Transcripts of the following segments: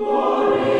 Glory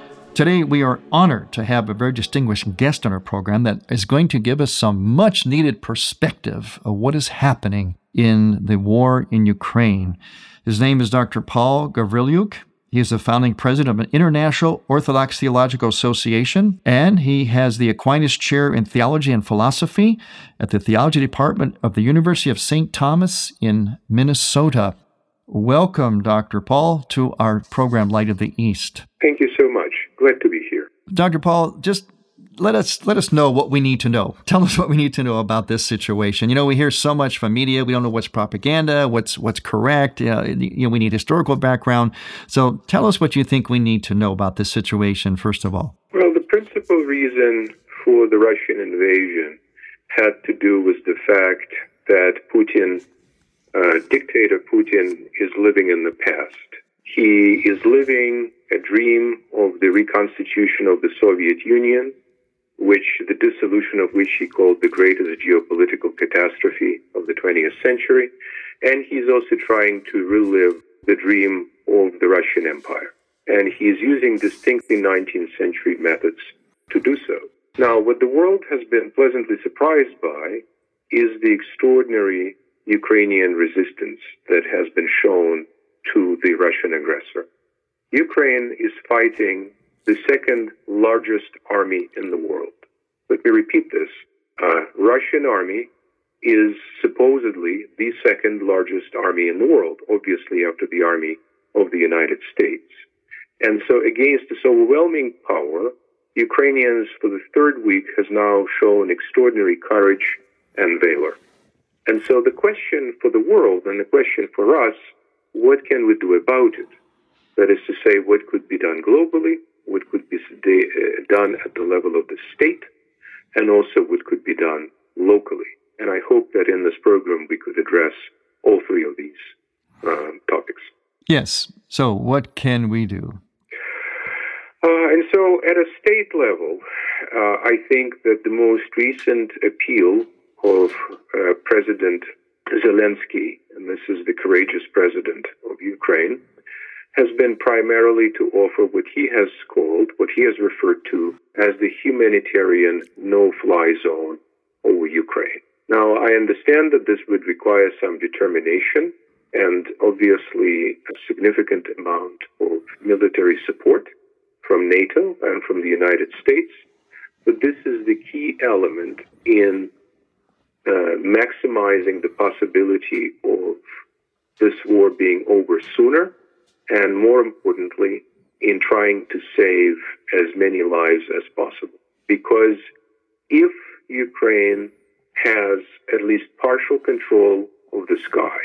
Today, we are honored to have a very distinguished guest on our program that is going to give us some much needed perspective of what is happening in the war in Ukraine. His name is Dr. Paul Gavrilyuk. He is the founding president of an International Orthodox Theological Association, and he has the Aquinas Chair in Theology and Philosophy at the Theology Department of the University of St. Thomas in Minnesota. Welcome, Dr. Paul, to our program, Light of the East. Thank you. Glad to be here. Dr. Paul, just let us let us know what we need to know. Tell us what we need to know about this situation. You know, we hear so much from media. We don't know what's propaganda, what's what's correct. Uh, you know, we need historical background. So, tell us what you think we need to know about this situation first of all. Well, the principal reason for the Russian invasion had to do with the fact that Putin uh, dictator Putin is living in the past. He is living a dream of the reconstitution of the Soviet Union, which the dissolution of which he called the greatest geopolitical catastrophe of the 20th century. And he's also trying to relive the dream of the Russian Empire. And he's using distinctly 19th century methods to do so. Now, what the world has been pleasantly surprised by is the extraordinary Ukrainian resistance that has been shown to the Russian aggressor. Ukraine is fighting the second largest army in the world. Let me repeat this. Uh, Russian army is supposedly the second largest army in the world, obviously after the army of the United States. And so against this overwhelming power, Ukrainians for the third week has now shown extraordinary courage and valor. And so the question for the world and the question for us, what can we do about it? That is to say, what could be done globally, what could be uh, done at the level of the state, and also what could be done locally. And I hope that in this program we could address all three of these uh, topics. Yes. So, what can we do? Uh, and so, at a state level, uh, I think that the most recent appeal of uh, President Zelensky, and this is the courageous president of Ukraine, has been primarily to offer what he has called, what he has referred to as the humanitarian no fly zone over Ukraine. Now, I understand that this would require some determination and obviously a significant amount of military support from NATO and from the United States. But this is the key element in uh, maximizing the possibility of this war being over sooner, and more importantly, in trying to save as many lives as possible. Because if Ukraine has at least partial control of the sky,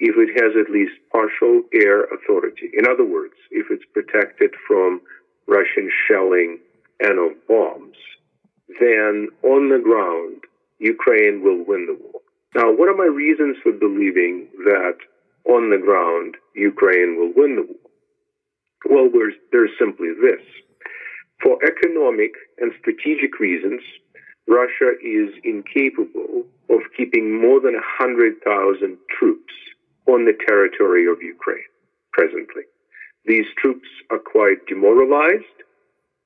if it has at least partial air authority, in other words, if it's protected from Russian shelling and of bombs, then on the ground, Ukraine will win the war. Now, what are my reasons for believing that on the ground Ukraine will win the war? Well, there's, simply this. For economic and strategic reasons, Russia is incapable of keeping more than 100,000 troops on the territory of Ukraine presently. These troops are quite demoralized.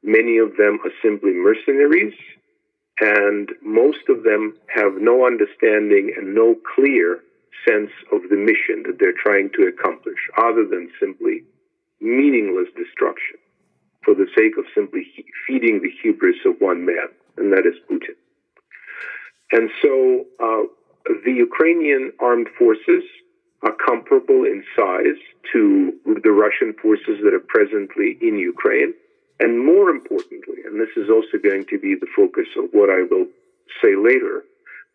Many of them are simply mercenaries, and most of them have no understanding and no clear sense of the mission that they're trying to accomplish, other than simply meaningless destruction for the sake of simply feeding the hubris of one man, and that is Putin. And so uh, the Ukrainian armed forces are comparable in size to the Russian forces that are presently in Ukraine. And more importantly, and this is also going to be the focus of what I will say later,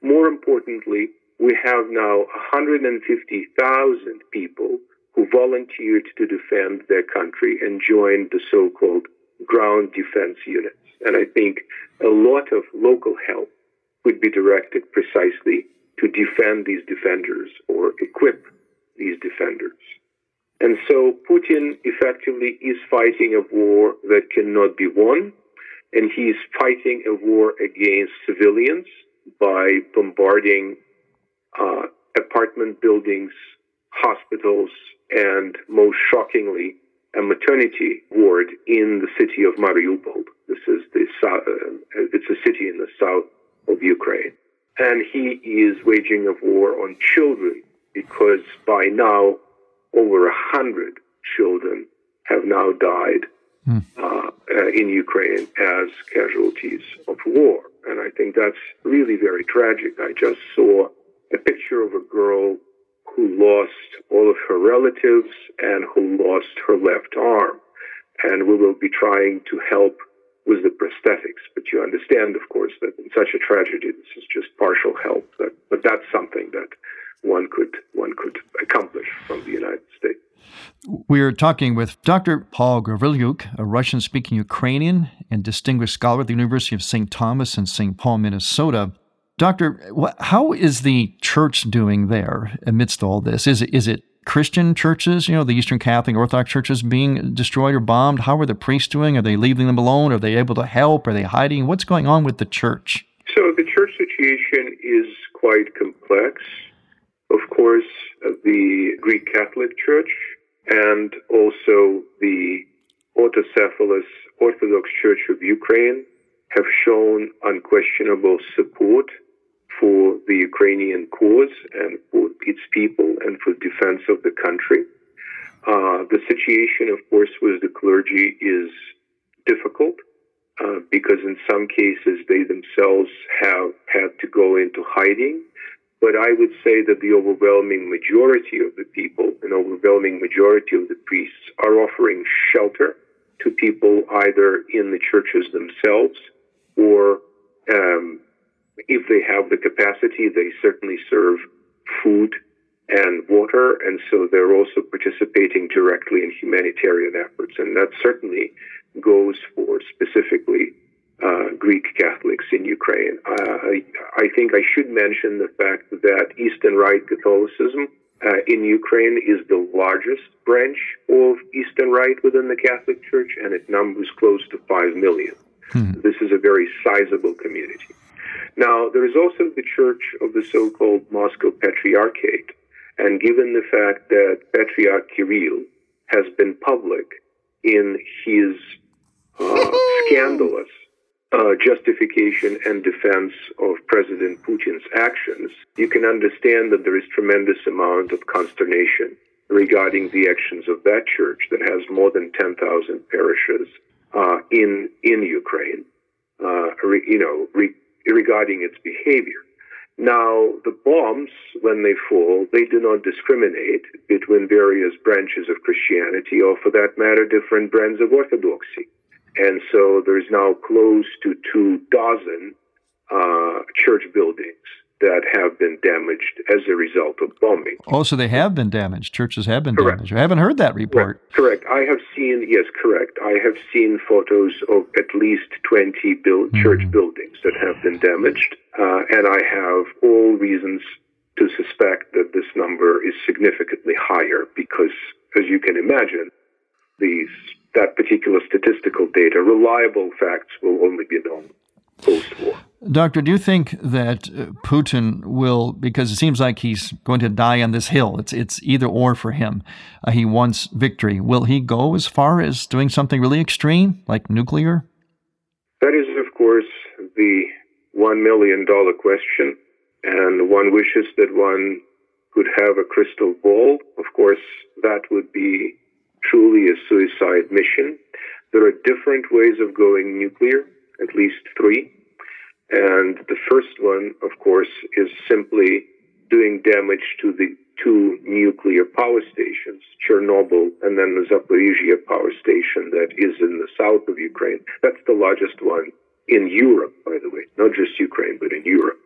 more importantly, we have now 150,000 people who volunteered to defend their country and joined the so called ground defense units. And I think a lot of local help would be directed precisely to defend these defenders or equip these defenders. And so Putin effectively is fighting a war that cannot be won, and he is fighting a war against civilians by bombarding uh, apartment buildings, hospitals, and most shockingly, a maternity ward in the city of Mariupol. This is the uh, it's a city in the south of Ukraine, and he is waging a war on children because by now over a hundred children have now died mm. uh, uh, in Ukraine as casualties of war, and I think that's really very tragic. I just saw a picture of a girl who lost all of her relatives and who lost her left arm. And we will be trying to help with the prosthetics. But you understand, of course, that in such a tragedy, this is just partial help. But, but that's something that one could one could accomplish from the United States. We're talking with Dr. Paul Gavrilyuk, a Russian speaking Ukrainian and distinguished scholar at the University of St. Thomas in St. Paul, Minnesota. Doctor, how is the church doing there amidst all this? Is it, is it Christian churches, you know, the Eastern Catholic Orthodox churches being destroyed or bombed? How are the priests doing? Are they leaving them alone? Are they able to help? Are they hiding? What's going on with the church? So the church situation is quite complex. Of course, uh, the Greek Catholic Church and also the autocephalous Orthodox Church of Ukraine have shown unquestionable support for the Ukrainian cause and for its people and for defense of the country. Uh, the situation, of course, with the clergy is difficult uh, because in some cases they themselves have had to go into hiding. But I would say that the overwhelming majority of the people, an overwhelming majority of the priests, are offering shelter to people either in the churches themselves or um, if they have the capacity, they certainly serve food and water, and so they're also participating directly in humanitarian efforts. And that certainly goes for specifically uh, Greek Catholics in Ukraine. Uh, I, I, think I should mention the fact that Eastern Rite Catholicism uh, in Ukraine is the largest branch of Eastern Rite within the Catholic Church, and it numbers close to 5 million. Hmm. This is a very sizable community. Now, there is also the Church of the so called Moscow Patriarchate. And given the fact that Patriarch Kirill has been public in his uh, scandalous uh, justification and defense of President Putin's actions, you can understand that there is tremendous amount of consternation regarding the actions of that church that has more than 10,000 parishes uh, in in Ukraine. Uh, re, you know, re, regarding its behavior. Now, the bombs, when they fall, they do not discriminate between various branches of Christianity or, for that matter, different brands of Orthodoxy. And so there's now close to two dozen uh, church buildings that have been damaged as a result of bombing. Oh, so they have been damaged. Churches have been correct. damaged. I haven't heard that report. Correct. correct. I have seen, yes, correct. I have seen photos of at least 20 build, mm. church buildings that have been damaged. Uh, and I have all reasons to suspect that this number is significantly higher because, as you can imagine, these that particular statistical data, reliable facts will only be known Doctor, do you think that uh, Putin will, because it seems like he's going to die on this hill, it's, it's either or for him. Uh, he wants victory. Will he go as far as doing something really extreme, like nuclear? That is, of course, the one million dollar question. And one wishes that one could have a crystal ball. Of course, that would be truly a suicide mission. There are different ways of going nuclear, at least three. And the first one, of course, is simply doing damage to the two nuclear power stations, Chernobyl and then the Zaporizhia power station that is in the south of Ukraine. That's the largest one in Europe, by the way, not just Ukraine, but in Europe.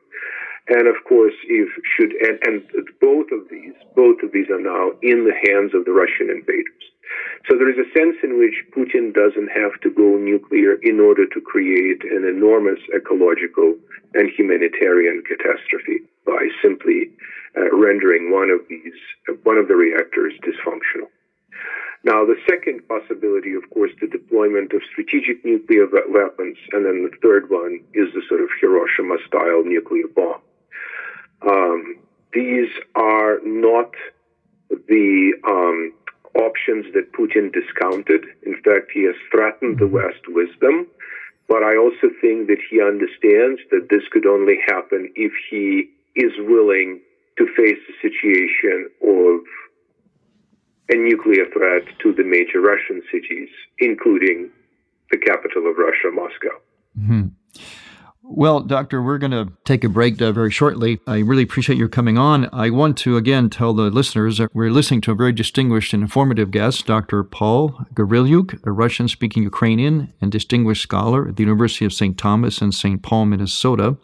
And of course, if should and, and both of these, both of these are now in the hands of the Russian invaders. So there is a sense in which Putin doesn't have to go nuclear in order to create an enormous ecological and humanitarian catastrophe by simply uh, rendering one of these, uh, one of the reactors dysfunctional. Now, the second possibility, of course, the deployment of strategic nuclear weapons, and then the third one is the sort of Hiroshima-style nuclear bomb. Um, these are not the um, options that Putin discounted. In fact, he has threatened the mm-hmm. West with them. But I also think that he understands that this could only happen if he is willing to face the situation of a nuclear threat to the major Russian cities, including the capital of Russia, Moscow. Mm-hmm. Well, Doctor, we're going to take a break uh, very shortly. I really appreciate your coming on. I want to again tell the listeners that we're listening to a very distinguished and informative guest, Dr. Paul Gavrilyuk, a Russian speaking Ukrainian and distinguished scholar at the University of St. Thomas in St. Paul, Minnesota.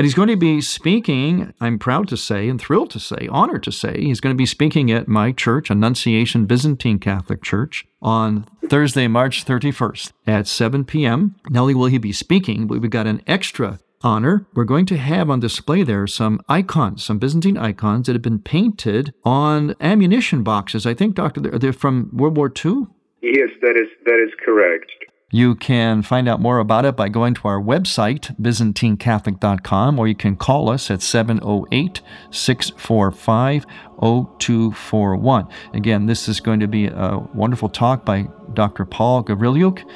And he's going to be speaking, I'm proud to say and thrilled to say, honored to say, he's going to be speaking at my church, Annunciation Byzantine Catholic Church, on Thursday, March 31st at 7 p.m. Not only will he be speaking, but we've got an extra honor. We're going to have on display there some icons, some Byzantine icons that have been painted on ammunition boxes. I think, Doctor, they're from World War II? Yes, that is that is correct. You can find out more about it by going to our website, ByzantineCatholic.com, or you can call us at 708 645 0241. Again, this is going to be a wonderful talk by Dr. Paul Gavrilyuk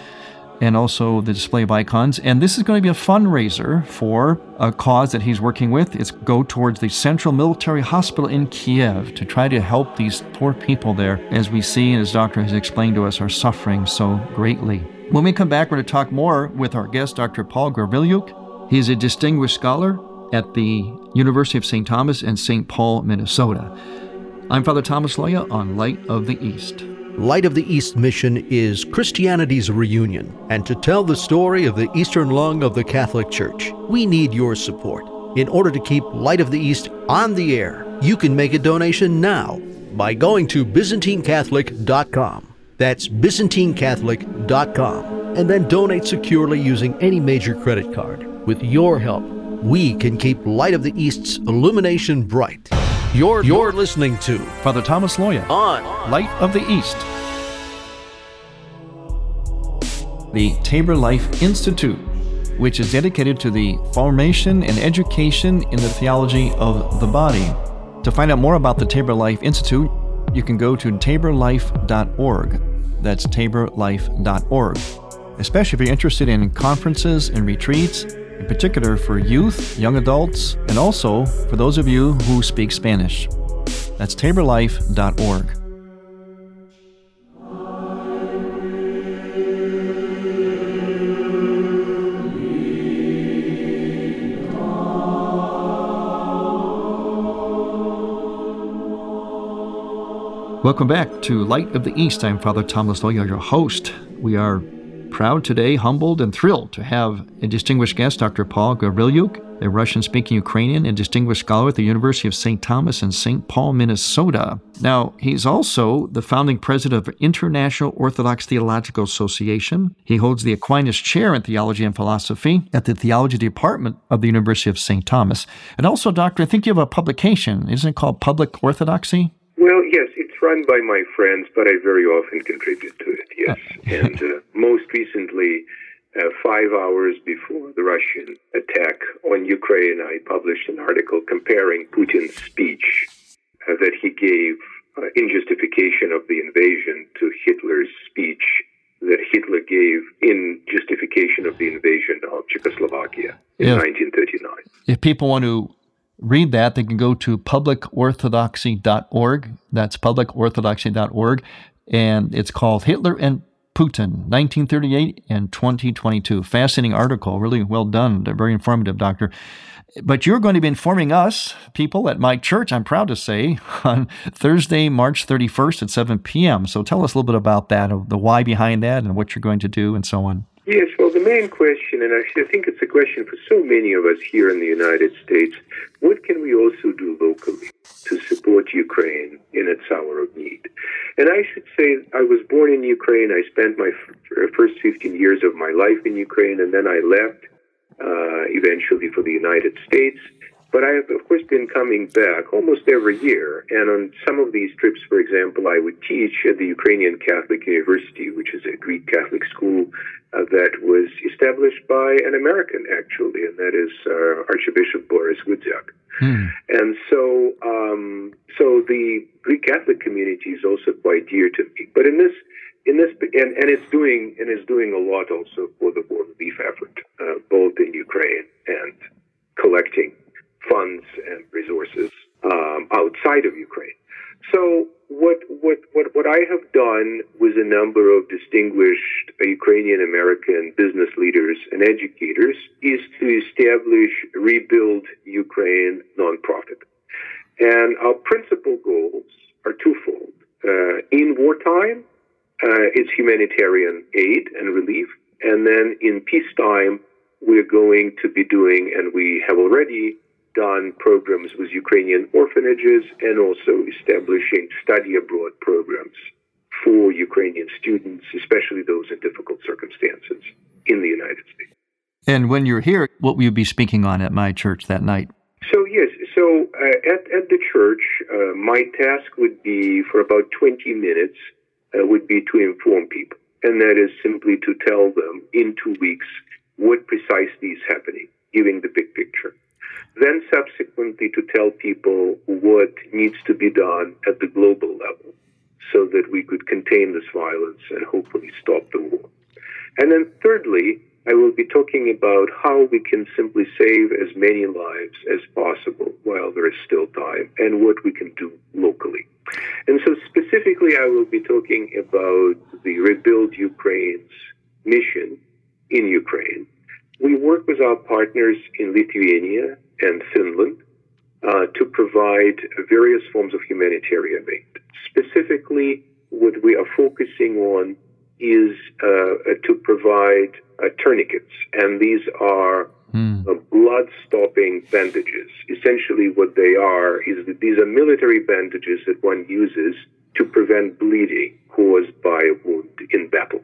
and also the display of icons. And this is going to be a fundraiser for a cause that he's working with. It's go towards the Central Military Hospital in Kiev to try to help these poor people there, as we see and as Doctor has explained to us, are suffering so greatly. When we come back, we're going to talk more with our guest, Dr. Paul Gavrilyuk. He's a distinguished scholar at the University of St. Thomas in St. Paul, Minnesota. I'm Father Thomas Loya on Light of the East. Light of the East mission is Christianity's reunion, and to tell the story of the Eastern lung of the Catholic Church, we need your support. In order to keep Light of the East on the air, you can make a donation now by going to ByzantineCatholic.com. That's ByzantineCatholic.com. And then donate securely using any major credit card. With your help, we can keep Light of the East's illumination bright. You're, you're listening to Father Thomas Loya on Light of the East. The Tabor Life Institute, which is dedicated to the formation and education in the theology of the body. To find out more about the Tabor Life Institute, you can go to taborlife.org. That's taborlife.org. Especially if you're interested in conferences and retreats, in particular for youth, young adults, and also for those of you who speak Spanish. That's taborlife.org. Welcome back to Light of the East. I'm Father Thomas Loya, your host. We are proud today, humbled, and thrilled to have a distinguished guest, Dr. Paul Gavrilyuk, a Russian speaking Ukrainian and distinguished scholar at the University of St. Thomas in St. Paul, Minnesota. Now, he's also the founding president of International Orthodox Theological Association. He holds the Aquinas Chair in Theology and Philosophy at the Theology Department of the University of St. Thomas. And also, Doctor, I think you have a publication. Isn't it called Public Orthodoxy? Well, yes, it's run by my friends, but I very often contribute to it, yes. and uh, most recently, uh, five hours before the Russian attack on Ukraine, I published an article comparing Putin's speech uh, that he gave uh, in justification of the invasion to Hitler's speech that Hitler gave in justification of the invasion of Czechoslovakia in yeah. 1939. If people want to read that, they can go to publicorthodoxy.org. That's publicorthodoxy.org. And it's called Hitler and Putin, 1938 and 2022. Fascinating article, really well done, very informative, Doctor. But you're going to be informing us, people at my church, I'm proud to say, on Thursday, March 31st at 7 p.m. So tell us a little bit about that, the why behind that, and what you're going to do, and so on. Yes, well, the main question, and actually I think it's a question for so many of us here in the United States, what can we also do locally to support Ukraine in its hour of need? And I should say, I was born in Ukraine. I spent my first 15 years of my life in Ukraine, and then I left uh, eventually for the United States. But I have, of course, been coming back almost every year. And on some of these trips, for example, I would teach at the Ukrainian Catholic University, which is a Greek Catholic school uh, that was established by an American, actually, and that is uh, Archbishop Borys Gudziak. Hmm. And so, um, so the Greek Catholic community is also quite dear to me. But in this, in this, and, and it's doing and is doing a lot also for the war relief effort, uh, both in Ukraine and collecting funds and resources um, outside of Ukraine. So what, what, what, what I have done with a number of distinguished Ukrainian American business leaders and educators is to establish Rebuild Ukraine nonprofit. And our principal goals are twofold. Uh, in wartime, uh, it's humanitarian aid and relief. And then in peacetime, we're going to be doing, and we have already done programs with Ukrainian orphanages and also establishing study abroad programs for Ukrainian students, especially those in difficult circumstances in the United States. And when you're here, what will you be speaking on at my church that night? So, yes, so uh, at, at the church, uh, my task would be for about 20 minutes, uh, would be to inform people. And that is simply to tell them in two weeks what precisely is happening, giving the big picture. Then subsequently to tell people what needs to be done at the global level so that we could contain this violence and hopefully stop the war. And then thirdly, I will be talking about how we can simply save as many lives as possible while there is still time and what we can do locally. And so specifically, I will be talking about the Rebuild Ukraine's mission in Ukraine. We work with our partners in Lithuania and Finland uh, to provide various forms of humanitarian aid. Specifically, what we are focusing on is uh, uh to provide uh, tourniquets, and these are mm. blood stopping bandages. Essentially, what they are is that these are military bandages that one uses to prevent bleeding caused by a wound in battle.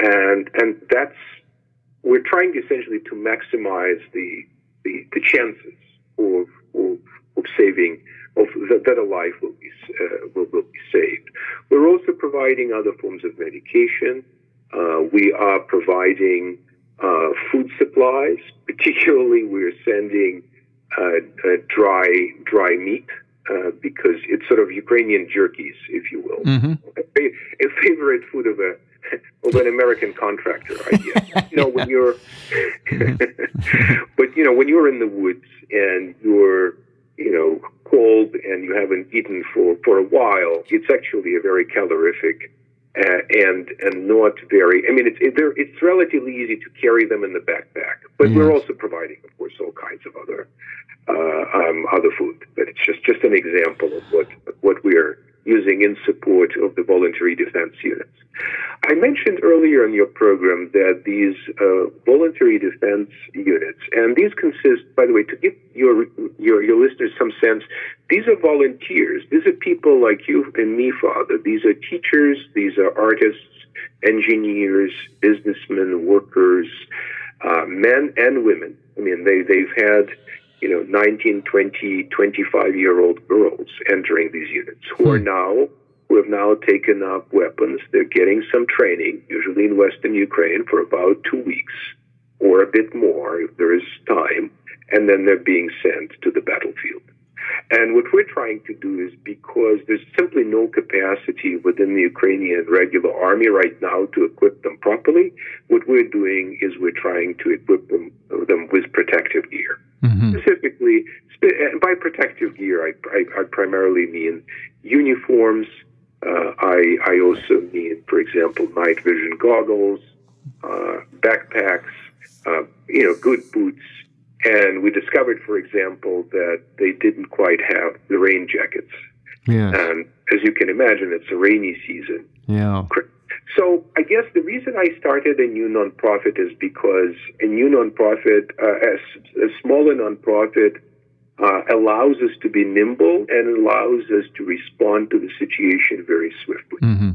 And, and that's, we're trying essentially to maximize the the, the chances of, of, of saving of that a life will be uh, will, will be saved. We're also providing other forms of medication. Uh, we are providing uh, food supplies. Particularly, we're sending uh, dry dry meat uh, because it's sort of Ukrainian jerkies, if you will, mm-hmm. a, a, favorite food of a of an American contractor, I guess. you know, when you're, but you know, when you're in the woods and you're, you know, cold and you haven't eaten for for a while, it's actually a very calorific. Uh, and and not very. I mean, it's it, it's relatively easy to carry them in the backpack, but yes. we're also providing, of course, all kinds of other uh, um, other food. But it's just just an example of what what we're using in support of the voluntary defense units. I mentioned earlier in your program that these uh, voluntary defense units, and these consist, by the way, to give your, your, your listeners some sense, these are volunteers. These are people like you and me, Father. These are teachers, these are artists, engineers, businessmen, workers, uh, men and women. I mean, they, they've had you know, 19, 20, 25 year old girls entering these units who hmm. are now who have now taken up weapons. They're getting some training, usually in Western Ukraine, for about two weeks or a bit more if there is time, and then they're being sent to the battlefield. And what we're trying to do is because there's simply no capacity within the Ukrainian regular army right now to equip them properly, what we're doing is we're trying to equip them, them with protective gear. Mm-hmm. Specifically, by protective gear, I, I, I primarily mean uniforms, uh, I, I also mean, for example, night vision goggles, uh, backpacks, uh, you know, good boots. And we discovered, for example, that they didn't quite have the rain jackets. Yeah. And as you can imagine, it's a rainy season. Yeah. So I guess the reason I started a new nonprofit is because a new nonprofit, uh, a, a smaller nonprofit, uh, allows us to be nimble and allows us to respond to the situation very swiftly. Mm-hmm.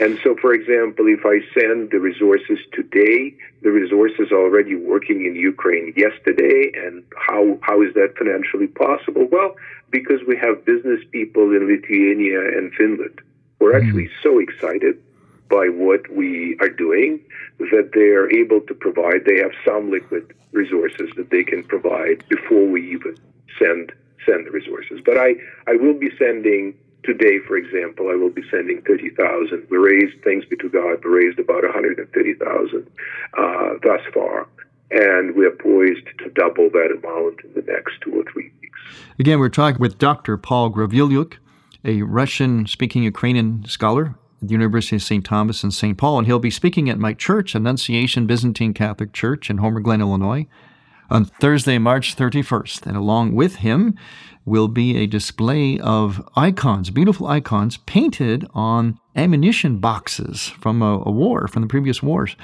And so, for example, if I send the resources today, the resources are already working in Ukraine yesterday. And how, how is that financially possible? Well, because we have business people in Lithuania and Finland We're mm-hmm. actually so excited by what we are doing that they are able to provide. They have some liquid resources that they can provide before we even send send the resources. But I, I will be sending today, for example, I will be sending 30,000. We raised, thanks be to God, we raised about 130,000 uh, thus far. And we are poised to double that amount in the next two or three weeks. Again, we're talking with Dr. Paul Gavrilyuk, a Russian speaking Ukrainian scholar at the University of St. Thomas in St. Paul, and he'll be speaking at my church, Annunciation Byzantine Catholic Church in Homer Glen, Illinois, on Thursday, March 31st. And along with him will be a display of icons, beautiful icons painted on ammunition boxes from a, a, war, from the previous wars.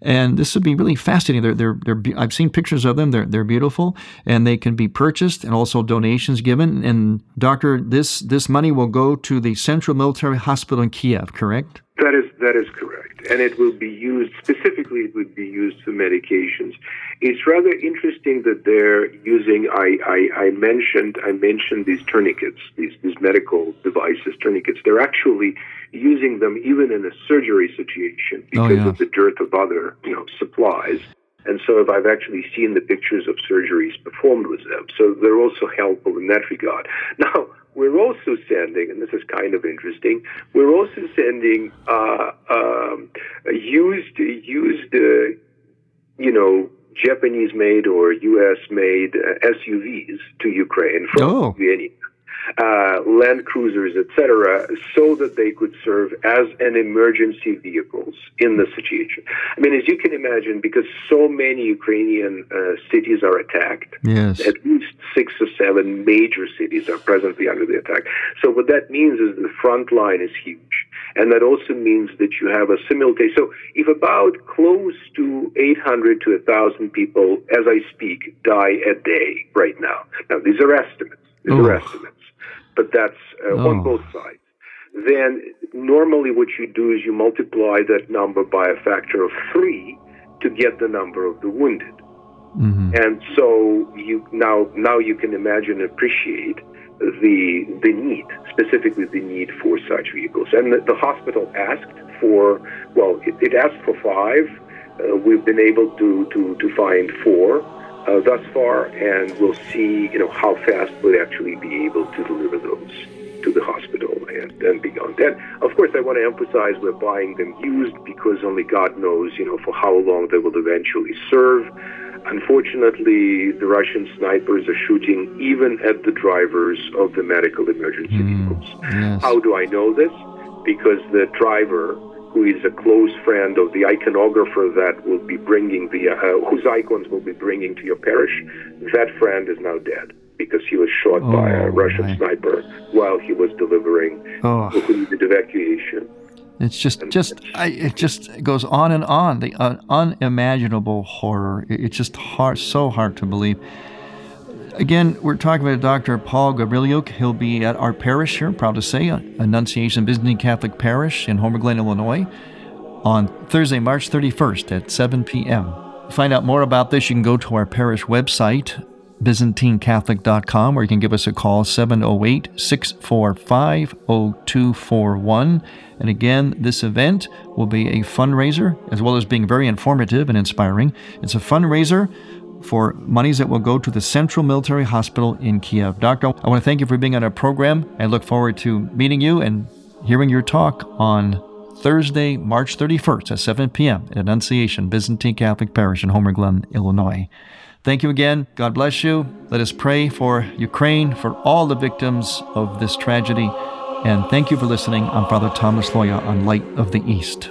And this would be really fascinating. They're, they're, they're, I've seen pictures of them. They're, they're beautiful and they can be purchased and also donations given. And doctor, this, this money will go to the Central Military Hospital in Kiev, correct? That is, that is correct and it will be used specifically. It would be used for medications. It's rather interesting that they're using. I, I, I mentioned I mentioned these tourniquets, these these medical devices, tourniquets. They're actually using them even in a surgery situation oh, because oh, yeah. of the dearth of other you know supplies. And so I've actually seen the pictures of surgeries performed with them. So they're also helpful in that regard. Now, we're also sending, and this is kind of interesting, we're also sending uh, um, used, used, uh, you know, Japanese made or U.S. made uh, SUVs to Ukraine from oh. Lithuania uh, land cruisers, etc., so that they could serve as an emergency vehicles in the situation. I mean, as you can imagine, because so many Ukrainian uh, cities are attacked, yes. at least six or seven major cities are presently under the attack. So what that means is the front line is huge. And that also means that you have a simultaneous. So if about close to 800 to 1,000 people, as I speak, die a day right now. Now, these are estimates. These are estimates but that's uh, oh. on both sides. Then normally what you do is you multiply that number by a factor of three to get the number of the wounded. Mm-hmm. And so you now now you can imagine and appreciate the the need, specifically the need for such vehicles. And the, the hospital asked for well, it, it asked for five. Uh, we've been able to to to find four uh, thus far, and we'll see, you know, how fast we'll actually be able to deliver those to the hospital and, and beyond. And of course, I want to emphasize we're buying them used because only God knows, you know, for how long they will eventually serve. Unfortunately, the Russian snipers are shooting even at the drivers of the medical emergency mm, vehicles. Yes. How do I know this? Because the driver who is a close friend of the iconographer that will be bringing the uh, whose icons will be bringing to your parish. That friend is now dead. because he was shot oh, by a oh, Russian my. sniper while he was delivering oh. the evacuation. It's just, just, I, it just goes on and on. The uh, unimaginable horror. It's just hard, so hard to believe. Again, we're talking about Dr. Paul Gavrilyuk. He'll be at our parish here, proud to say, Annunciation Byzantine Catholic Parish in Homer Glen, Illinois, on Thursday, March 31st at 7 p.m. To find out more about this, you can go to our parish website, ByzantineCatholic.com, or you can give us a call, 708 645 0241. And again, this event will be a fundraiser, as well as being very informative and inspiring. It's a fundraiser for monies that will go to the Central Military Hospital in Kiev. Doctor, I want to thank you for being on our program. I look forward to meeting you and hearing your talk on Thursday, March 31st at 7 p.m. at Annunciation Byzantine Catholic Parish in Homer Glen, Illinois. Thank you again. God bless you. Let us pray for Ukraine, for all the victims of this tragedy. And thank you for listening. I'm Father Thomas Loya on Light of the East.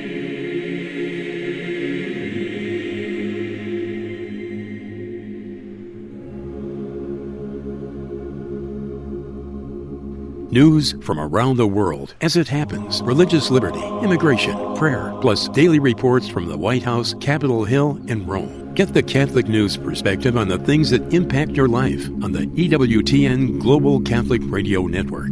News from around the world as it happens, religious liberty, immigration, prayer, plus daily reports from the White House, Capitol Hill, and Rome. Get the Catholic News perspective on the things that impact your life on the EWTN Global Catholic Radio Network.